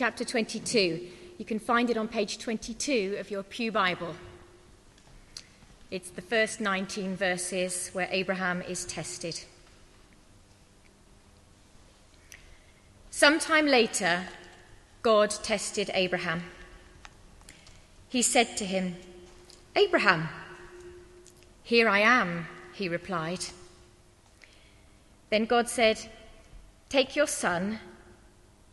chapter 22. You can find it on page 22 of your Pew Bible. It's the first 19 verses where Abraham is tested. Sometime later, God tested Abraham. He said to him, Abraham, here I am, he replied. Then God said, Take your son,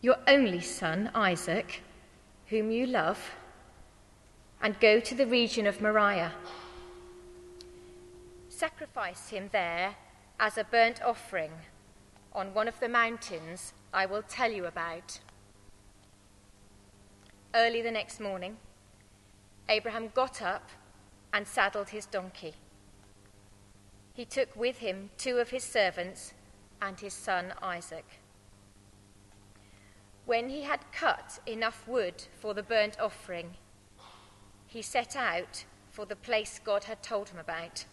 your only son, Isaac, whom you love, and go to the region of Moriah. Sacrifice him there as a burnt offering on one of the mountains I will tell you about. Early the next morning, Abraham got up and saddled his donkey. He took with him two of his servants and his son Isaac. When he had cut enough wood for the burnt offering, he set out for the place God had told him about.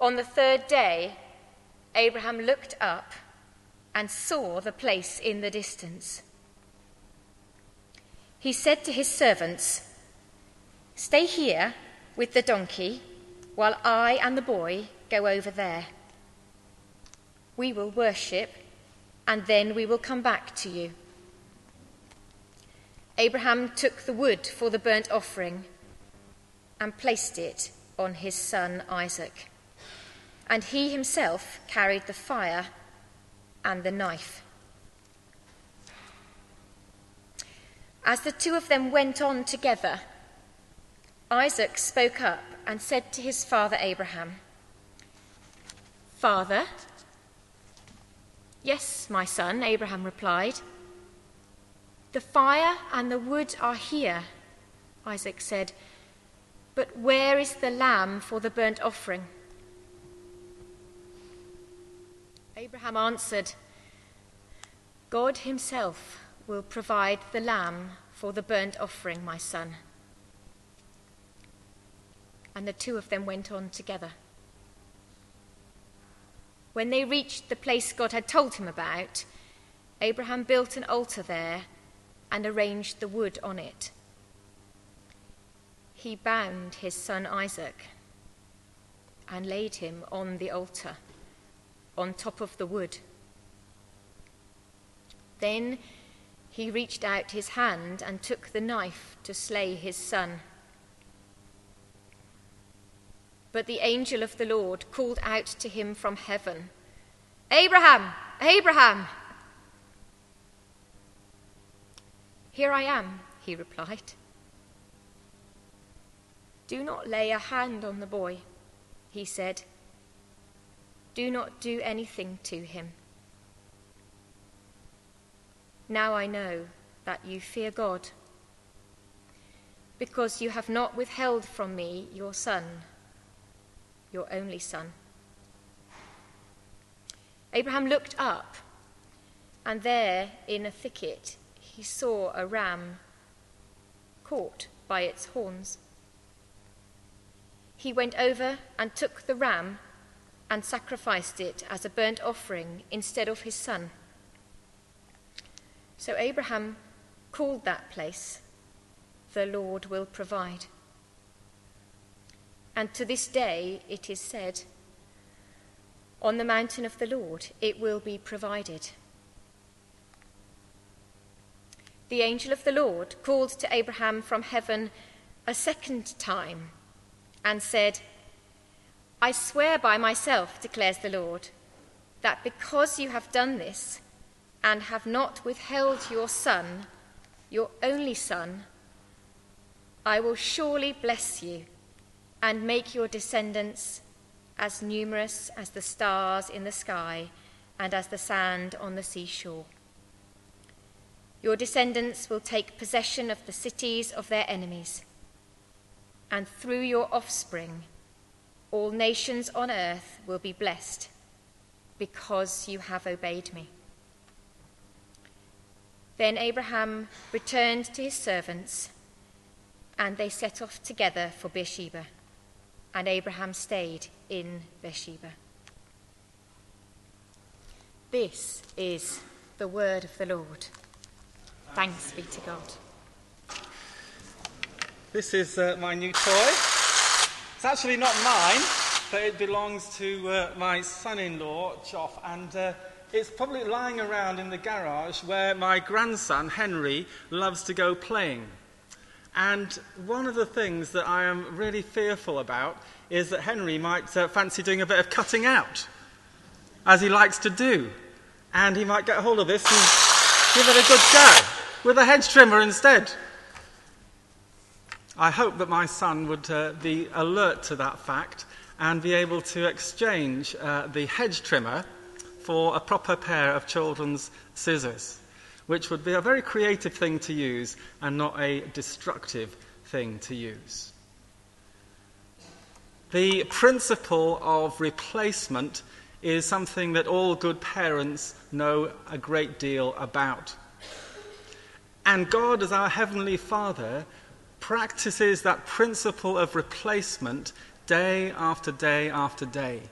On the third day, Abraham looked up and saw the place in the distance. He said to his servants, Stay here with the donkey while I and the boy go over there. We will worship and then we will come back to you. Abraham took the wood for the burnt offering and placed it on his son Isaac. And he himself carried the fire and the knife. As the two of them went on together, Isaac spoke up and said to his father Abraham, Father? Yes, my son, Abraham replied. The fire and the wood are here, Isaac said, but where is the lamb for the burnt offering? Abraham answered, God himself will provide the lamb for the burnt offering, my son. And the two of them went on together. When they reached the place God had told him about, Abraham built an altar there and arranged the wood on it. He bound his son Isaac and laid him on the altar, on top of the wood. Then he reached out his hand and took the knife to slay his son. But the angel of the Lord called out to him from heaven Abraham! Abraham! Here I am, he replied. Do not lay a hand on the boy, he said. Do not do anything to him. Now I know that you fear God, because you have not withheld from me your son your only son. Abraham looked up, and there in a thicket he saw a ram caught by its horns. He went over and took the ram and sacrificed it as a burnt offering instead of his son. So Abraham called that place, The Lord will provide. And to this day it is said, On the mountain of the Lord it will be provided. The angel of the Lord called to Abraham from heaven a second time and said, I swear by myself, declares the Lord, that because you have done this and have not withheld your son, your only son, I will surely bless you and make your descendants as numerous as the stars in the sky and as the sand on the seashore. Your descendants will take possession of the cities of their enemies, and through your offspring, all nations on earth will be blessed because you have obeyed me. Then Abraham returned to his servants, and they set off together for Beersheba and Abraham stayed in Beersheba. This is the word of the Lord. Thanks be to God. This is uh, my new toy. It's actually not mine, but it belongs to uh, my son in law, Joff, and uh, it's probably lying around in the garage where my grandson, Henry, loves to go playing. And one of the things that I am really fearful about is that Henry might uh, fancy doing a bit of cutting out, as he likes to do. And he might get hold of this and give it a good go with a hedge trimmer instead. I hope that my son would uh, be alert to that fact and be able to exchange uh, the hedge trimmer for a proper pair of children's scissors which would be a very creative thing to use and not a destructive thing to use. The principle of replacement is something that all good parents know a great deal about. And God, as our Heavenly Father, practices that principle of replacement day after day after day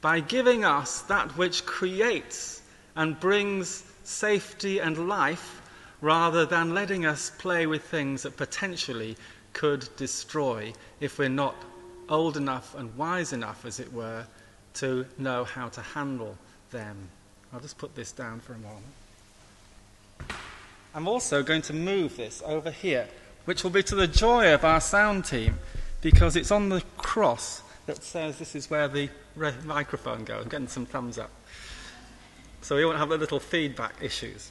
by giving us that which creates and brings safety and life rather than letting us play with things that potentially could destroy if we're not old enough and wise enough, as it were, to know how to handle them. I'll just put this down for a moment. I'm also going to move this over here, which will be to the joy of our sound team, because it's on the cross that says this is where the microphone goes. I'm getting some thumbs up so we won't have the little feedback issues.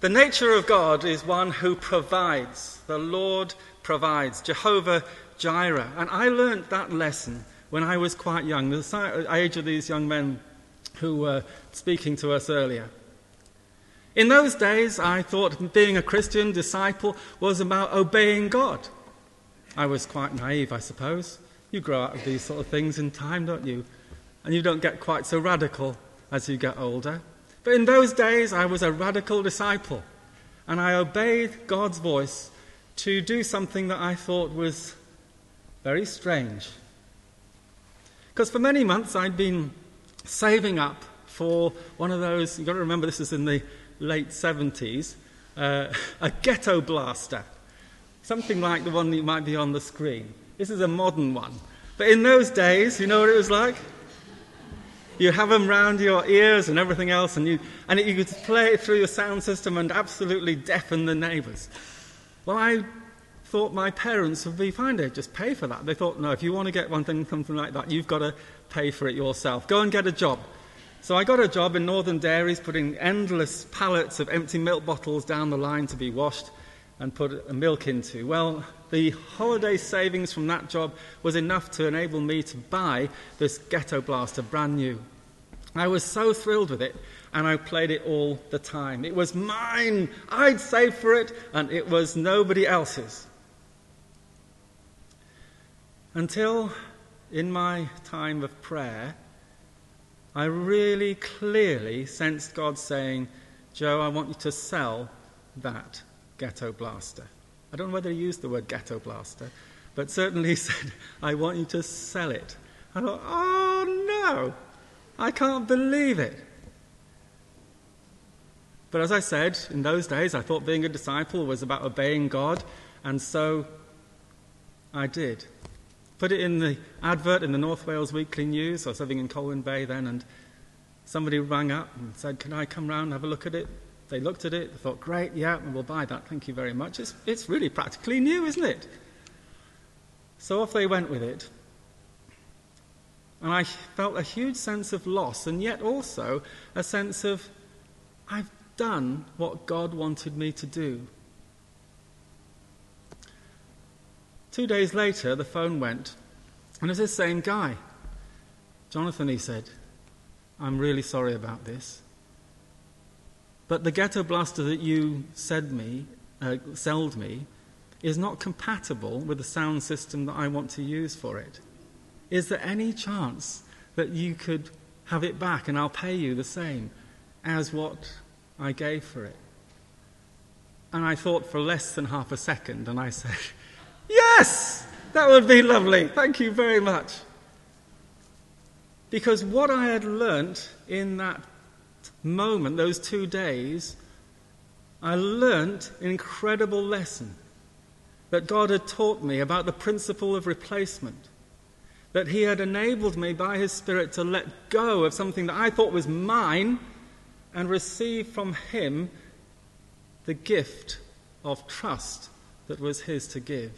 The nature of God is one who provides. The Lord provides. Jehovah Jireh. And I learnt that lesson when I was quite young, the uh, age of these young men who were speaking to us earlier. In those days, I thought being a Christian disciple was about obeying God. I was quite naive, I suppose. You grow out of these sort of things in time, don't you? And you don't get quite so radical as you get older. But in those days, I was a radical disciple, and I obeyed God's voice to do something that I thought was very strange. Because for many months I'd been saving up for one of those, you've got to remember this is in the late 70s, uh, a ghetto blaster. Something like the one that might be on the screen. This is a modern one. But in those days, you know what it was like? You have them round your ears and everything else, and you, and you could play it through your sound system and absolutely deafen the neighbours. Well, I thought my parents would be fine to just pay for that. They thought, no, if you want to get one thing, something like that, you've got to pay for it yourself. Go and get a job. So I got a job in Northern Dairies, putting endless pallets of empty milk bottles down the line to be washed and put milk into. Well, the holiday savings from that job was enough to enable me to buy this Ghetto Blaster brand new. I was so thrilled with it, and I played it all the time. It was mine. I'd saved for it, and it was nobody else's. Until in my time of prayer, I really clearly sensed God saying, Joe, I want you to sell that ghetto blaster. I don't know whether he used the word ghetto blaster, but certainly he said, I want you to sell it. I thought, oh no, I can't believe it. But as I said, in those days, I thought being a disciple was about obeying God, and so I did. Put it in the advert in the North Wales Weekly News. I was living in Colwyn Bay then, and somebody rang up and said, Can I come round and have a look at it? They looked at it, they thought, Great, yeah, we'll buy that, thank you very much. It's, it's really practically new, isn't it? So off they went with it. And I felt a huge sense of loss, and yet also a sense of, I've done what God wanted me to do. Two days later, the phone went, and it was the same guy. Jonathan, he said, I'm really sorry about this. But the ghetto blaster that you said me, uh, sold me is not compatible with the sound system that I want to use for it. Is there any chance that you could have it back and I'll pay you the same as what I gave for it? And I thought for less than half a second and I said, Yes, that would be lovely. Thank you very much. Because what I had learnt in that moment, those two days, I learnt an incredible lesson that God had taught me about the principle of replacement. That He had enabled me by His Spirit to let go of something that I thought was mine and receive from Him the gift of trust that was His to give.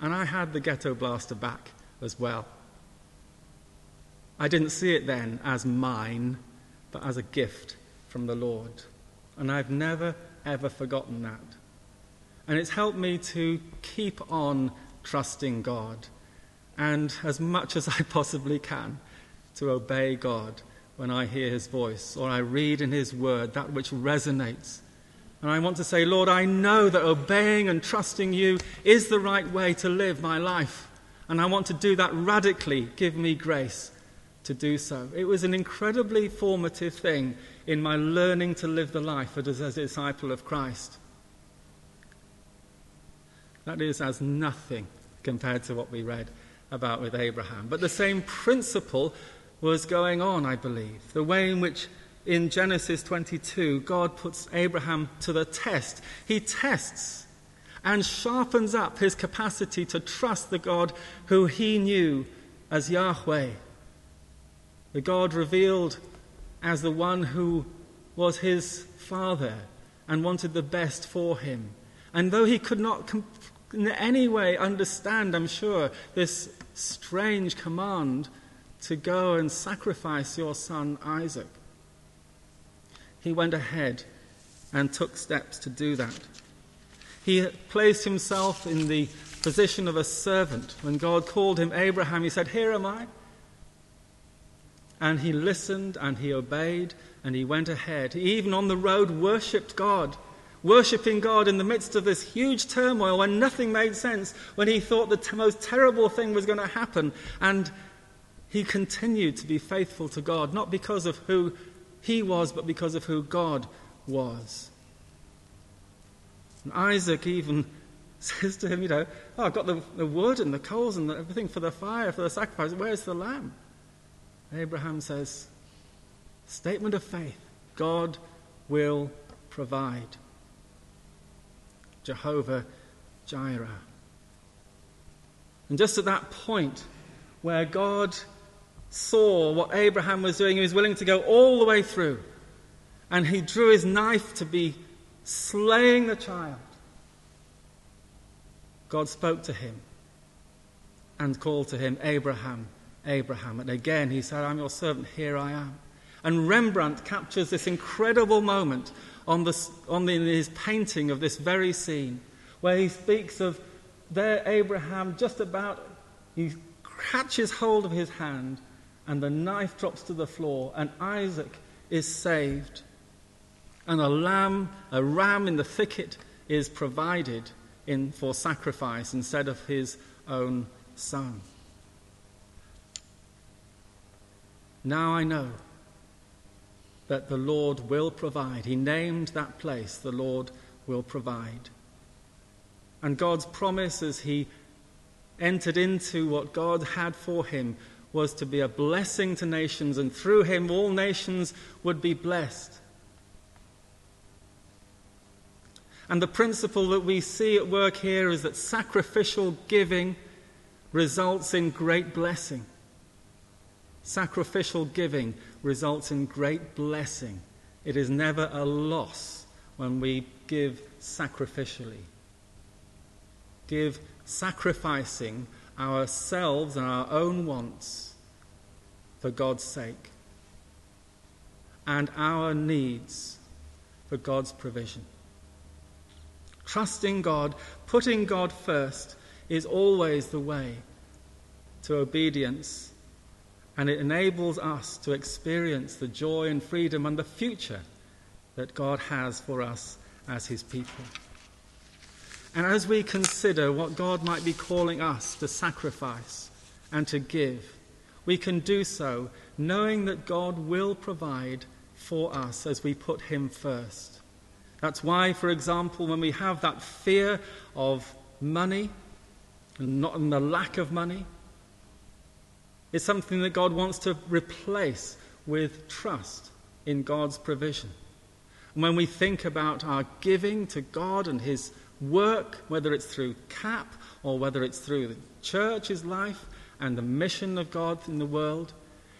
And I had the ghetto blaster back as well. I didn't see it then as mine, but as a gift from the Lord. And I've never, ever forgotten that. And it's helped me to keep on trusting God and, as much as I possibly can, to obey God when I hear His voice or I read in His word that which resonates. And I want to say, Lord, I know that obeying and trusting you is the right way to live my life. And I want to do that radically. Give me grace to do so. It was an incredibly formative thing in my learning to live the life as a disciple of Christ. That is as nothing compared to what we read about with Abraham. But the same principle was going on, I believe. The way in which in Genesis 22 God puts Abraham to the test. He tests and sharpens up his capacity to trust the God who he knew as Yahweh the God revealed as the one who was his father and wanted the best for him. And though he could not in any way understand, I'm sure, this strange command to go and sacrifice your son Isaac, he went ahead and took steps to do that. He placed himself in the position of a servant. When God called him Abraham, he said, Here am I. And he listened and he obeyed and he went ahead. He even on the road worshipped God, worshipping God in the midst of this huge turmoil when nothing made sense, when he thought the t- most terrible thing was going to happen. And he continued to be faithful to God, not because of who he was, but because of who God was. And Isaac even says to him, You know, oh, I've got the, the wood and the coals and the, everything for the fire, for the sacrifice. Where's the lamb? Abraham says, statement of faith God will provide. Jehovah Jireh. And just at that point where God saw what Abraham was doing, he was willing to go all the way through. And he drew his knife to be slaying the child. God spoke to him and called to him, Abraham, Abraham. And again he said, I'm your servant, here I am. And Rembrandt captures this incredible moment on, the, on the, in his painting of this very scene, where he speaks of there Abraham just about, he catches hold of his hand, and the knife drops to the floor, and Isaac is saved. And a lamb, a ram in the thicket is provided in, for sacrifice instead of his own son. Now I know that the Lord will provide. He named that place, the Lord will provide. And God's promise as he entered into what God had for him was to be a blessing to nations, and through him all nations would be blessed. And the principle that we see at work here is that sacrificial giving results in great blessing. Sacrificial giving results in great blessing. It is never a loss when we give sacrificially. Give sacrificing ourselves and our own wants for God's sake and our needs for God's provision. Trusting God, putting God first, is always the way to obedience and it enables us to experience the joy and freedom and the future that God has for us as His people. And as we consider what God might be calling us to sacrifice and to give, we can do so knowing that God will provide for us as we put Him first. That's why, for example, when we have that fear of money and, not, and the lack of money, it's something that God wants to replace with trust in God's provision. And when we think about our giving to God and His work, whether it's through CAP or whether it's through the church's life and the mission of God in the world,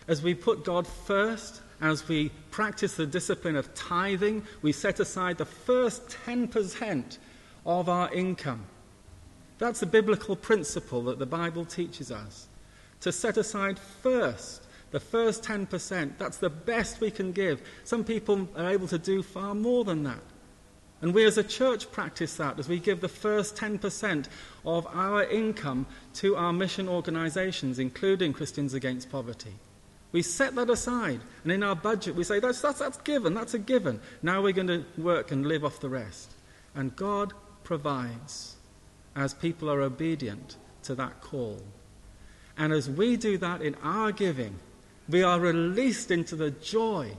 as we put God first, as we practice the discipline of tithing, we set aside the first 10% of our income. That's a biblical principle that the Bible teaches us. To set aside first the first 10%, that's the best we can give. Some people are able to do far more than that. And we as a church practice that as we give the first 10% of our income to our mission organizations, including Christians Against Poverty. We set that aside, and in our budget we say, that's, that's, that's given, that's a given. Now we're going to work and live off the rest. And God provides as people are obedient to that call. And as we do that in our giving, we are released into the joy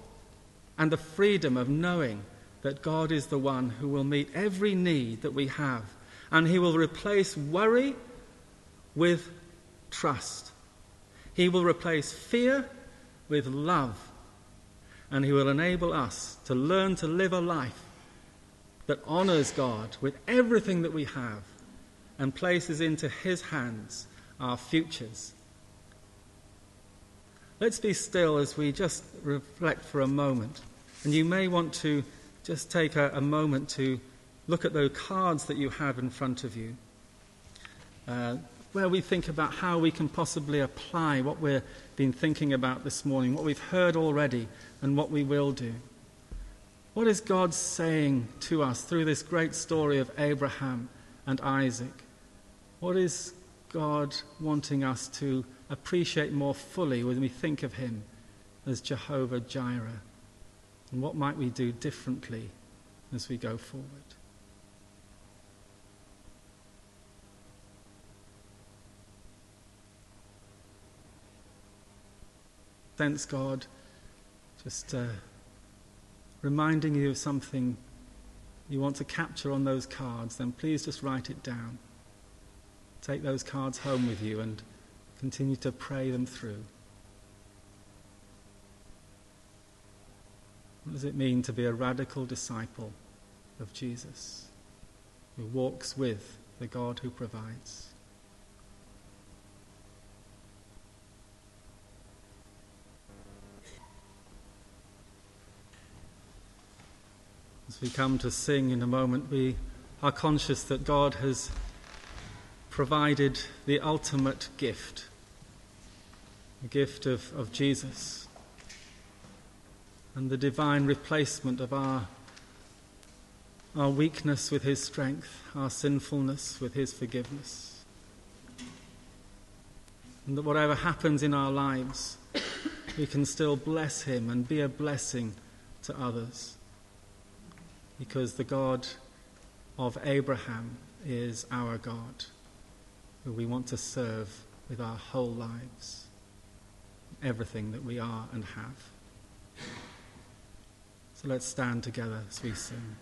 and the freedom of knowing that God is the one who will meet every need that we have. And He will replace worry with trust. He will replace fear with love. And He will enable us to learn to live a life that honors God with everything that we have and places into His hands our futures Let's be still as we just reflect for a moment. And you may want to just take a, a moment to look at those cards that you have in front of you, uh, where we think about how we can possibly apply what we've been thinking about this morning, what we've heard already, and what we will do. What is God saying to us through this great story of Abraham and Isaac? What is God wanting us to appreciate more fully when we think of him as Jehovah Jireh? And what might we do differently as we go forward? Thanks, God, just uh, reminding you of something you want to capture on those cards, then please just write it down. Take those cards home with you and Continue to pray them through. What does it mean to be a radical disciple of Jesus who walks with the God who provides? As we come to sing in a moment, we are conscious that God has provided the ultimate gift the gift of, of Jesus and the divine replacement of our, our weakness with his strength, our sinfulness with his forgiveness. And that whatever happens in our lives, we can still bless him and be a blessing to others. Because the God of Abraham is our God, who we want to serve with our whole lives everything that we are and have. So let's stand together as we sing.